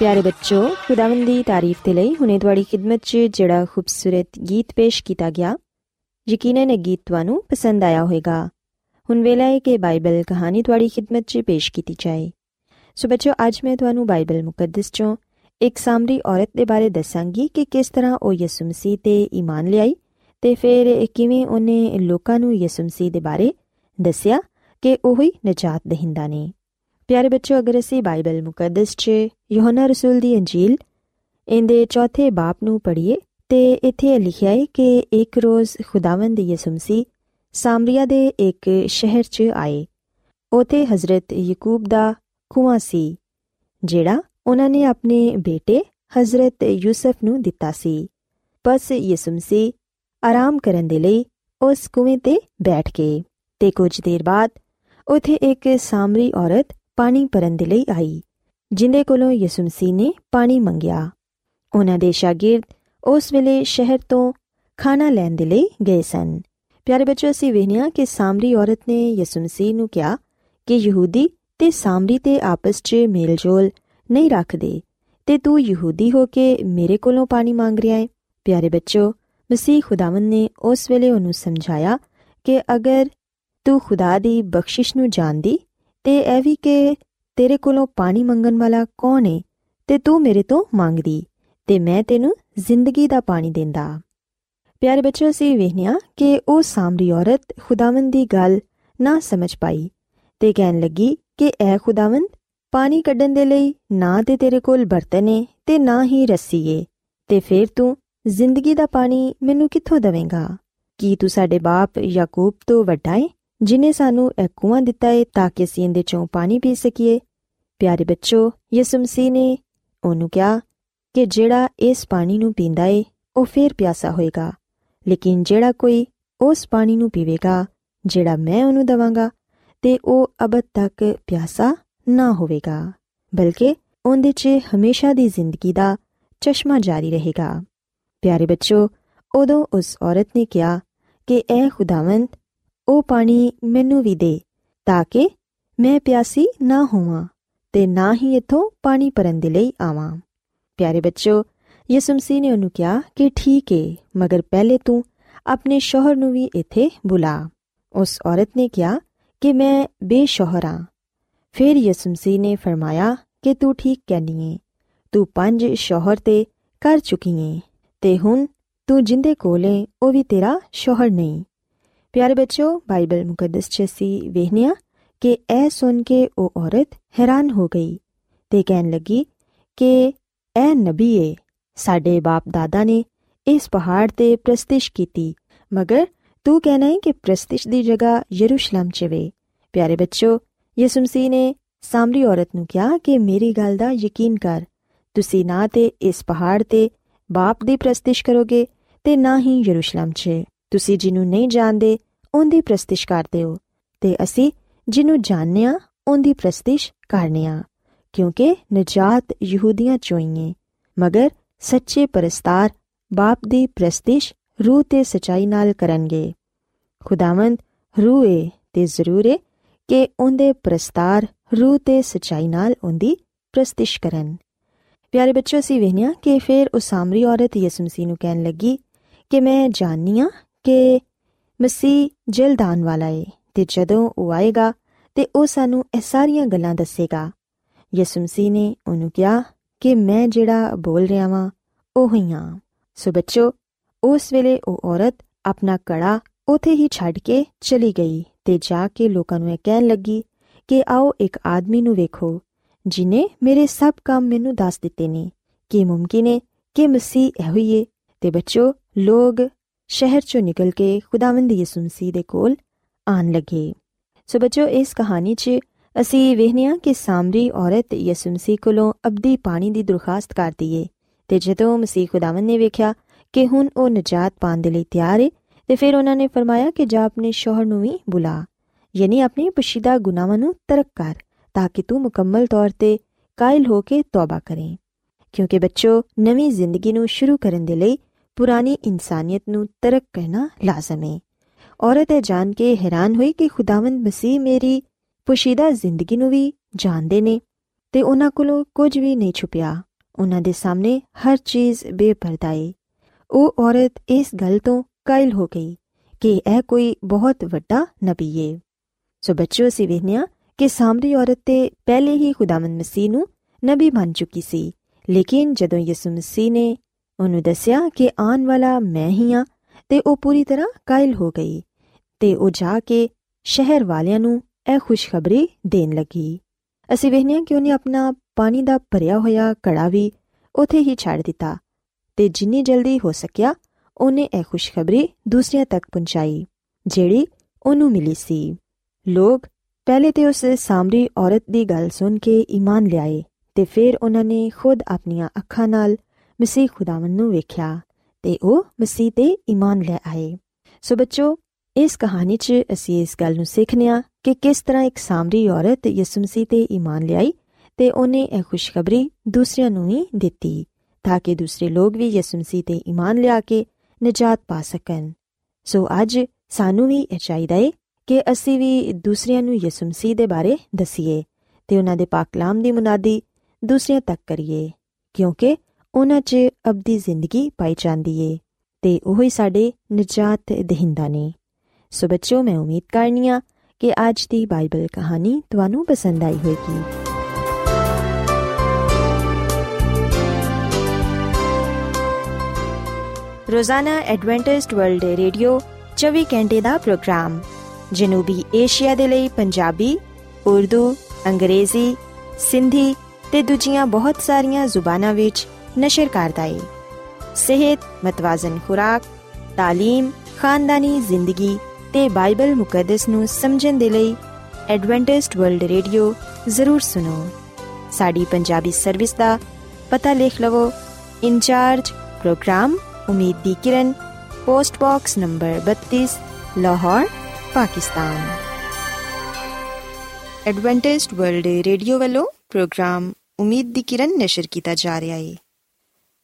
ਪਿਆਰੇ ਬੱਚੋ ਖੁਦਾਵੰਦ ਦੀ ਤਾਰੀਫ ਤੇ ਲਈ ਹੁਨੇ ਤੁਹਾਡੀ ਖidmat 'ਚ ਜਿਹੜਾ ਖੂਬਸੂਰਤ ਗੀਤ ਪੇਸ਼ ਕੀਤਾ ਗਿਆ ਯਕੀਨਨ ਇਹ ਗੀਤ ਤੁਹਾਨੂੰ ਪਸੰਦ ਆਇਆ ਹੋਵੇਗਾ ਹੁਣ ਵੇਲਾ ਹੈ ਕਿ ਬਾਈਬਲ ਕਹਾਣੀ ਤੁਹਾਡੀ ਖidmat 'ਚ ਪੇਸ਼ ਕੀਤੀ ਜਾਏ ਸੋ ਬੱਚੋ ਅੱਜ ਮੈਂ ਤੁਹਾਨੂੰ ਬਾਈਬਲ ਮੁਕੱਦਸ 'ਚੋਂ ਇੱਕ ਸਾਮਰੀ ਔਰਤ ਦੇ ਬਾਰੇ ਦੱਸਾਂਗੀ ਕਿ ਕਿਸ ਤਰ੍ਹਾਂ ਉਹ ਯਿਸੂ ਮਸੀਹ ਤੇ ਈਮਾਨ ਲਿਆਈ ਤੇ ਫਿਰ ਕਿਵੇਂ ਉਹਨੇ ਲੋਕਾਂ ਨੂੰ ਯਿਸੂ ਮਸੀਹ ਦੇ ਬਾਰੇ ਦੱਸਿਆ ਕਿ ਉਹ ਹੀ ਨਜਾਤ ਦਹਿੰਦਾ ਨੇ ਪਿਆਰੇ ਬੱਚੋ ਅਗਰ ਅਸੀਂ ਬਾਈਬਲ ਮੁਕੱਦਸ 'ਚ ਯੋਹਨਾ ਰਸੂਲ ਦੀ ਅੰਜੀਲ ਇਹਦੇ ਚੌਥੇ ਬਾਪ ਨੂੰ ਪੜ੍ਹੀਏ, ਤੇ ਇੱਥੇ ਲਿਖਿਆ ਹੈ ਕਿ ਇੱਕ ਰੋਜ਼ ਖੁਦਾਵੰਦ ਯਿਸੂ ਮਸੀਹ ਸਾਮਰੀਆ ਦੇ ਇੱਕ ਸ਼ਹਿਰ 'ਚ ਆਏ। ਉਥੇ ਹਜ਼ਰਤ ਯਕੂਬ ਦਾ ਖੂਆ ਸੀ, ਜਿਹੜਾ ਉਹਨਾਂ ਨੇ ਆਪਣੇ ਬੇਟੇ ਹਜ਼ਰਤ ਯੂਸਫ ਨੂੰ ਦਿੱਤਾ ਸੀ। ਬਸ ਯਿਸੂ ਮਸੀਹ ਆਰਾਮ ਕਰਨ ਦੇ ਲਈ ਉਸ ਕੂਏ ਤੇ ਬੈਠ ਗਏ, ਤੇ ਕੁਝ ਦੇਰ ਬਾਅਦ ਉਥੇ ਇੱਕ ਸਾਮਰੀ ਔਰਤ ਪਾਣੀ ਭਰਨ ਦੇ ਲਈ ਆਈ, ਜਿੰਦੇ ਕੋਲੋਂ ਯਿਸੂ ਮਸੀਹ ਨੇ ਪਾਣੀ ਮੰਗਿਆ। ਉਹਨਾਂ ਦੇ ਸ਼ਾਗਿਰਦ ਉਸ ਵੇਲੇ ਸ਼ਹਿਰ ਤੋਂ ਖਾਣਾ ਲੈਣ ਦੇ ਲਈ ਗਏ ਸਨ। ਪਿਆਰੇ ਬੱਚੋ ਅਸੀਂ ਵੇਖਿਆ ਕਿ ਸਾਮਰੀ ਔਰਤ ਨੇ ਯਿਸੂ ਮਸੀਹ ਨੂੰ ਕਿਹਾ ਕਿ ਯਹੂਦੀ ਤੇ ਸਾਮਰੀ ਤੇ ਆਪਸ 'ਚ ਮੇਲਜੋਲ ਨਹੀਂ ਰੱਖਦੇ ਤੇ ਤੂੰ ਯਹੂਦੀ ਹੋ ਕੇ ਮੇਰੇ ਕੋਲੋਂ ਪਾਣੀ ਮੰਗ ਰਿਹਾ ਹੈ ਪਿਆਰੇ ਬੱਚੋ ਮਸੀਹ ਖੁਦਾਵੰਦ ਨੇ ਉਸ ਵੇਲੇ ਉਹਨੂੰ ਸਮਝਾਇਆ ਕਿ ਅਗਰ ਤੂੰ ਖੁਦਾ ਦੀ ਬਖਸ਼ਿਸ਼ ਨੂੰ ਜਾਣਦੀ ਤੇ ਇਹ ਵੀ ਕਿ ਤੇਰੇ ਕੋਲੋਂ ਪਾਣੀ ਮੰਗਣ ਵਾਲਾ ਕੌਣ ਹੈ ਤੇ ਤੂੰ ਮੇਰੇ ਤੋਂ ਮੰਗਦੀ ਤੇ ਮੈਂ ਤੈਨੂੰ ਜ਼ਿੰਦਗੀ ਦਾ ਪਾਣੀ ਦਿੰਦਾ। ਪਿਆਰੇ ਬੱਚਿਓ, ਅਸੀਂ ਵੇਖਿਆ ਕਿ ਉਹ ਸਾਮਰੀ ਔਰਤ ਖੁਦਾਵੰਦ ਦੀ ਗੱਲ ਨਾ ਸਮਝ ਪਾਈ ਤੇ ਕਹਿਣ ਲੱਗੀ ਕਿ ਐ ਖੁਦਾਵੰਦ ਪਾਣੀ ਕੱਢਣ ਦੇ ਲਈ ਨਾ ਤੇ ਤੇਰੇ ਕੋਲ ਬਰਤਨ ਹੈ ਤੇ ਨਾ ਹੀ ਰੱਸੀ ਏ ਤੇ ਫਿਰ ਤੂੰ ਜ਼ਿੰਦਗੀ ਦਾ ਪਾਣੀ ਮੈਨੂੰ ਕਿੱਥੋਂ ਦੇਵੇਂਗਾ? ਕੀ ਤੂੰ ਸਾਡੇ ਬਾਪ ਯਾਕੂਬ ਤੋਂ ਵੱਡਾ ਹੈ ਜਿਨੇ ਸਾਨੂੰ ਇਹ ਕੂਆ ਦਿੱਤਾ ਹੈ ਤਾਂ ਕਿ ਅਸੀਂ ਇਹਦੇ ਚੋਂ ਪਾਣੀ ਪੀ ਸਕੀਏ। ਪਿਆਰੇ ਬੱਚੋ, ਯਿਸੂ ਮਸੀਹ ਨੇ ਉਹਨੂੰ ਕਿਹਾ ਕਿ ਜਿਹੜਾ ਇਸ ਪਾਣੀ ਨੂੰ ਪੀਂਦਾ ਏ, ਉਹ ਫੇਰ ਪਿਆਸਾ ਹੋਏਗਾ। ਲੇਕਿਨ ਜਿਹੜਾ ਕੋਈ ਉਸ ਪਾਣੀ ਨੂੰ ਪੀਵੇਗਾ, ਜਿਹੜਾ ਮੈਂ ਉਹਨੂੰ ਦਵਾਂਗਾ, ਤੇ ਉਹ ਅਬਦ ਤੱਕ ਪਿਆਸਾ ਨਾ ਹੋਵੇਗਾ, ਬਲਕਿ ਉਹਦੇ 'ਚ ਹਮੇਸ਼ਾ ਦੀ ਜ਼ਿੰਦਗੀ ਦਾ ਚਸ਼ਮਾ ਜਾਰੀ ਰਹੇਗਾ। ਪਿਆਰੇ ਬੱਚੋ, ਉਦੋਂ ਉਸ ਔਰਤ ਨੇ ਕਿਹਾ ਕਿ, ਐ ਖੁਦਾਵੰਦ ਉਹ ਪਾਣੀ ਮੈਨੂੰ ਵੀ ਦੇ, ਤਾਂ ਕਿ ਮੈਂ ਪਿਆਸੀ ਨਾ ਹੋਵਾਂ ਤੇ ਨਾ ਹੀ ਇਥੋਂ ਪਾਣੀ ਭਰਨ ਦੇ ਲਈ ਆਵਾਂ। ਪਿਆਰੇ ਬੱਚੋ ਯਿਸੂ ਮਸੀਹ ਨੇ ਉਹਨੂੰ ਕਿਹਾ ਕਿ ਠੀਕ ਏ, ਮਗਰ ਪਹਿਲੇ ਤੂੰ ਆਪਣੇ ਸ਼ੋਹਰ ਨੂੰ ਵੀ ਇੱਥੇ ਬੁਲਾ। ਉਸ ਔਰਤ ਨੇ ਕਿਹਾ ਕਿ ਮੈਂ ਬੇਸ਼ੋਹਰ ਹਾਂ ਫਿਰ ਯਿਸੂ ਮਸੀਹ ਨੇ ਫਰਮਾਇਆ ਕਿ ਤੂੰ ਠੀਕ ਕਹਿਨੀ ਏ, ਤੂੰ ਪੰਜ ਸ਼ੋਹਰ ਤੇ ਕਰ ਚੁੱਕੀ ਏ, ਤੇ ਹੁਣ ਤੂੰ ਜਿੰਦੇ ਕੋਲੇ ਉਹ ਵੀ ਤੇਰਾ ਸ਼ੋਹਰ ਨਹੀਂ। ਪਿਆਰੇ ਬੱਚੋ ਬਾਈਬਲ ਮੁਕੱਦਸ 'ਚ ਅਸੀਂ ਵੇਖਿਆ ਕਿ ਇਹ ਸੁਣ ਕੇ ਉਹ ਔਰਤ ਹੈਰਾਨ ਹੋ ਗਈ ਤੇ ਕਹਿਣ ਲੱਗੀ ਕਿ ਇਹ ਨਬੀ ਏ ਸਾਡੇ ਬਾਪ ਦਾਦਾ ਨੇ ਇਸ ਪਹਾੜ ਤੇ ਪ੍ਰਸਤਿਸ਼ ਕੀਤੀ ਮਗਰ ਤੂੰ ਕਹਿਣਾ ਹੈ ਕਿ ਪ੍ਰਸਤਿਸ਼ ਦੀ ਜਗ੍ਹਾ ਯਰੂਸ਼ਲਮ 'ਚ ਵੇ ਪਿਆਰੇ ਬੱਚੋ ਯਿਸੂ ਮਸੀਹ ਨੇ ਸਾਮਰੀ ਔਰਤ ਨੂੰ ਕਿਹਾ ਕਿ ਮੇਰੀ ਗੱਲ ਦਾ ਯਕੀਨ ਕਰ ਤੁਸੀਂ ਨਾ ਤੇ ਇਸ ਪਹਾੜ ਤੇ ਬਾਪ ਦੀ ਪ੍ਰਸਤਿਸ਼ ਕਰੋਗੇ ਤੇ ਨਾ ਹੀ ਯਰੂਸ਼ਲਮ 'ਚ ਤੁਸੀਂ ਜਿਹਨੂੰ ਨਹੀਂ ਜਾਣਦੇ, ਉਹਦੀ ਪ੍ਰਸਤਿਸ਼ ਕਰਦੇ ਹੋ। ਤੇ ਅਸੀਂ ਜਿਹਨੂੰ ਜਾਣਦੇ ਆ ਉਹਦੀ ਪ੍ਰਸਤਿਸ਼ ਕਰਨੇ ਆ ਕਿਉਂਕਿ ਨਜਾਤ ਯਹੂਦੀਆਂ ਚੋਂ ਮਗਰ ਸੱਚੇ ਪਰਸਤਾਰ ਬਾਪ ਦੀ ਪ੍ਰਸਤਿਸ਼ ਰੂਹ ਤੇ ਸਚਾਈ ਨਾਲ ਕਰਨਗੇ। ਖੁਦਾਵੰਦ ਰੂਹ ਏ ਤੇ ਜ਼ਰੂਰ ਏ ਕਿ ਉਹਦੇ ਪ੍ਰਸਤਾਰ ਰੂਹ ਤੇ ਸਚਾਈ ਨਾਲ ਉਹਦੀ ਪ੍ਰਸਤਿਸ਼ ਕਰਨ। ਪਿਆਰੇ ਬੱਚੋ ਸੀ ਵੇਖਿਆ ਕਿ ਫਿਰ ਉਹ ਸਾਮਰੀ ਔਰਤ ਯਿਸੂ ਮਸੀਹ ਨੂੰ ਕਹਿਣ ਲੱਗੀ ਕਿ ਮੈਂ ਜਾਣਨੀ ਆ ਕਿ ਮਸੀਹ ਜਲਦਾਨ ਵਾਲਾ ਏ ਤੇ ਜਦੋਂ ਉਹ ਆਏਗਾ ਤੇ ਉਹ ਸਾਨੂੰ ਇਹ ਸਾਰੀਆਂ ਗੱਲਾਂ ਦੱਸੇਗਾ। ਯਿਸੂ ਮਸੀਹ ਨੇ ਉਹਨੂੰ ਕਿਹਾ ਕਿ ਮੈਂ ਜਿਹੜਾ ਬੋਲ ਰਿਹਾ ਵਾਂ, ਉਹ ਹੀ ਹਾਂ ਸੋ ਬੱਚੋ, ਉਸ ਵੇਲੇ ਉਹ ਔਰਤ ਆਪਣਾ ਕੜਾ ਉਥੇ ਹੀ ਛੱਡ ਕੇ ਚਲੀ ਗਈ ਤੇ ਜਾ ਕੇ ਲੋਕਾਂ ਨੂੰ ਇਹ ਕਹਿਣ ਲੱਗੀ ਕਿ ਆਓ ਇੱਕ ਆਦਮੀ ਨੂੰ ਵੇਖੋ, ਜਿਨੇ ਮੇਰੇ ਸਭ ਕੰਮ ਮੈਨੂੰ ਦੱਸ ਦਿੱਤੇ ਨੇ। ਕਿ ਮੁਮਕਿਨ ਹੈ ਕਿ ਮਸੀਹ ਇਹੋ ਹੀ ਹੈ ਤੇ ਬੱਚੋ ਲੋਗ ਸ਼ਹਿਰ ਚੋਂ ਨਿਕਲ ਕੇ ਖੁਦਾਵੰਦ ਯਿਸੂ ਮਸੀਹ ਦੇ ਕੋਲ ਆਣ ਲੱਗੇ। ਸੋ ਬੱਚੋ ਇਸ ਕਹਾਣੀ 'ਚ ਅਸੀਂ ਵੇਖਨੀਆ ਕਿ ਸਾਮਰੀ ਔਰਤ ਯਿਸੂ ਮਸੀਹ ਕੋਲੋਂ ਅਬਦੀ ਪਾਣੀ ਦੀ ਦਰਖਾਸਤ ਕਰਦੀ ਏ ਤੇ ਜਦੋਂ ਮਸੀਹ ਖੁਦਾਵੰਦ ਨੇ ਵੇਖਿਆ ਕਿ ਹੁਣ ਉਹ ਨਜਾਤ ਪਾਣ ਦੇ ਲਈ ਤਿਆਰ ਏ, ਤੇ ਫਿਰ ਉਹਨਾਂ ਨੇ ਫਰਮਾਇਆ ਕਿ ਜਾ ਆਪਣੇ ਸ਼ੋਹਰ ਨੂੰ ਵੀ ਬੁਲਾ। ਯਾਨੀ ਆਪਣੇ ਪਸ਼ੀਦਾ ਗੁਨਾਹਾਂ ਨੂੰ ਤਰਕ ਕਰ, ਤਾਂ ਕਿ ਤੂੰ ਮੁਕੰਮਲ ਤੌਰ ਤੇ ਕਾਇਲ ਹੋ ਕੇ ਤੌਬਾ ਕਰੇ। ਕਿਉਂਕਿ ਬੱਚੋ ਨਵੀਂ ਜ਼ਿੰਦਗੀ ਨੂੰ ਸ਼ੁਰੂ ਕਰਨ ਦੇ ਲਈ ਪੁਰਾਣੀ ਇਨਸਾਨੀਅਤ ਨੂੰ ਤਰਕ ਕਰਨਾ ਲਾਜ਼ਮ ਹੈ ਔਰਤ ਇਹ ਜਾਣ ਕੇ ਹੈਰਾਨ ਹੋਈ ਕਿ ਖੁਦਾਵੰਦ ਮਸੀਹ ਮੇਰੀ ਪੁਸ਼ੀਦਾ ਜ਼ਿੰਦਗੀ ਨੂੰ ਵੀ ਜਾਣਦੇ ਨੇ ਤੇ ਉਹਨਾਂ ਕੋਲੋਂ ਕੁਝ ਵੀ ਨਹੀਂ ਛੁਪਿਆ ਉਹਨਾਂ ਦੇ ਸਾਹਮਣੇ ਹਰ ਚੀਜ਼ ਬੇਪਰਦਾ ਏ ਉਹ ਔਰਤ ਇਸ ਗੱਲ ਤੋਂ ਕਾਇਲ ਹੋ ਗਈ ਕਿ ਇਹ ਕੋਈ ਬਹੁਤ ਵੱਡਾ ਨਬੀ ਏ ਸੋ ਬੱਚਿਓ ਸੀ ਵੇਖਿਆ ਕਿ ਸਾਮਰੀ ਔਰਤ ਤੇ ਪਹਿਲੇ ਹੀ ਖੁਦਾਵੰਦ ਮਸੀਹ ਨੂੰ ਨਬੀ ਮੰਨ ਚੁੱਕੀ ਸੀ ਲੇਕਿਨ ਜਦੋਂ ਯਿਸੂ ਮਸੀਹ ਨੇ ਉਹਨੂੰ ਦੱਸਿਆ ਕਿ ਆਉਣ ਵਾਲਾ ਮੈਂ ਹੀ ਆ ਤੇ ਉਹ ਪੂਰੀ ਤਰ੍ਹਾਂ ਕਾਇਲ ਹੋ ਗਈ ਤੇ ਉਹ ਜਾ ਕੇ ਸ਼ਹਿਰ ਵਾਲਿਆਂ ਨੂੰ ਇਹ ਖੁਸ਼ਖਬਰੀ ਦੇਣ ਲੱਗੀ। ਅਸੀਂ ਵੇਖਿਆ ਕਿ ਉਹਨੇ ਆਪਣਾ ਪਾਣੀ ਦਾ ਭਰਿਆ ਹੋਇਆ ਕੜਾ ਵੀ ਉਥੇ ਹੀ ਛੱਡ ਦਿੱਤਾ ਤੇ ਜਿੰਨੀ ਜਲਦੀ ਹੋ ਸਕਿਆ ਉਹਨੇ ਇਹ ਖੁਸ਼ਖਬਰੀ ਦੂਸਰਿਆਂ ਤੱਕ ਪਹੁੰਚਾਈ, ਜਿਹੜੀ ਉਹਨੂੰ ਮਿਲੀ ਸੀ। ਲੋਕ ਪਹਿਲੇ ਤੇ ਉਸ ਸਾਮਰੀ ਔਰਤ ਦੀ ਗੱਲ ਸੁਣ ਕੇ ਈਮਾਨ ਲਿਆਏ ਤੇ ਫਿਰ ਉਹਨਾਂ ਨੇ ਖੁਦ ਆਪਣੀਆਂ ਅੱਖਾਂ ਨਾਲ ਮਸੀਹ ਖੁਦਾਵੰ ਨੂੰ ਵੇਖਿਆ ਤੇ ਉਹ ਮਸੀਹ ਤੇ ਈਮਾਨ ਲੈ ਆਏ। ਸੋ ਬੱਚੋ, ਇਸ ਕਹਾਣੀ 'ਚ ਅਸੀਂ ਇਸ ਗੱਲ ਨੂੰ ਸਿੱਖਨੇ ਆ ਕਿ ਕਿਸ ਤਰ੍ਹਾਂ ਇੱਕ ਸਾਮਰੀ ਔਰਤ ਯਿਸੂ ਮਸੀਹ ਤੇ ਈਮਾਨ ਲਿਆਈ ਤੇ ਉਹਨੇ ਇਹ ਖੁਸ਼ਖਬਰੀ ਦੂਸਰਿਆਂ ਨੂੰ ਵੀ ਦਿੱਤੀ ਤਾਂ ਕਿ ਦੂਸਰੇ ਲੋਕ ਵੀ ਯਿਸੂ ਮਸੀਹ ਤੇ ਈਮਾਨ ਲਿਆ ਕੇ ਨਜਾਤ ਪਾ ਸਕਣ। ਸੋ ਅੱਜ ਸਾਨੂੰ ਵੀ ਇਹ ਚਾਹੀਦਾ ਹੈ ਕਿ ਅਸੀਂ ਵੀ ਦੂਸਰਿਆਂ ਨੂੰ ਯਿਸੂ ਮਸੀਹ ਦੇ ਬਾਰੇ ਦਸੀਏ ਤੇ ਉਹਨਾਂ ਦੇ ਪਾਕ ਕਲਾਮ ਦੀ ਮੁਨਾਦੀ ਦੂਸਰਿਆਂ ਤੱਕ ਕਰੀਏ ਕਿਉਂਕਿ ਉਹਨਾਂ 'ਚ ਅਬਦੀ ਜ਼ਿੰਦਗੀ ਪਾਈ ਜਾਂਦੀ ਏ ਤੇ ਉਹ ਹੀ ਸਾਡੇ ਨਜਾਤ ਦੇਹਿੰਦਾ ਨੇ। ਸੋ ਬੱਚਿਓ, ਮੈਂ ਉਮੀਦ ਕਰਨੀਆ ਕਿ ਅੱਜ ਦੀ ਬਾਈਬਲ ਕਹਾਣੀ ਤੁਹਾਨੂੰ ਪਸੰਦ ਆਈ ਹੋਵੇਗੀ। ਰੋਜ਼ਾਨਾ ਐਡਵੈਂਟਿਸਟ ਵਰਲਡ ਰੇਡੀਓ 24 ਘੰਟੇ ਦਾ ਪ੍ਰੋਗਰਾਮ, ਜਨੂਬੀ ਏਸ਼ੀਆ ਦੇ ਲਈ ਪੰਜਾਬੀ, ਉਰਦੂ, ਅੰਗਰੇਜ਼ੀ, ਸਿੰਧੀ ਤੇ ਦੂਜੀਆਂ ਬਹੁਤ ਸਾਰੀਆਂ ਜ਼ੁਬਾਨਾਂ ਵਿੱਚ نشر کردا ہے صحت متوازن خوراک تعلیم خاندانی زندگی تے بائبل مقدس نو سمجھن دے لئی ایڈوانٹسٹ ورلڈ ریڈیو ضرور سنو ساڈی پنجابی سروس دا پتہ لکھ لو incharge programme Umeed Di Kiran post box number 32 Lahore Pakistan Adventist world radio والوں پروگرام امید دی کرن نشر کیتا جا رہا ہے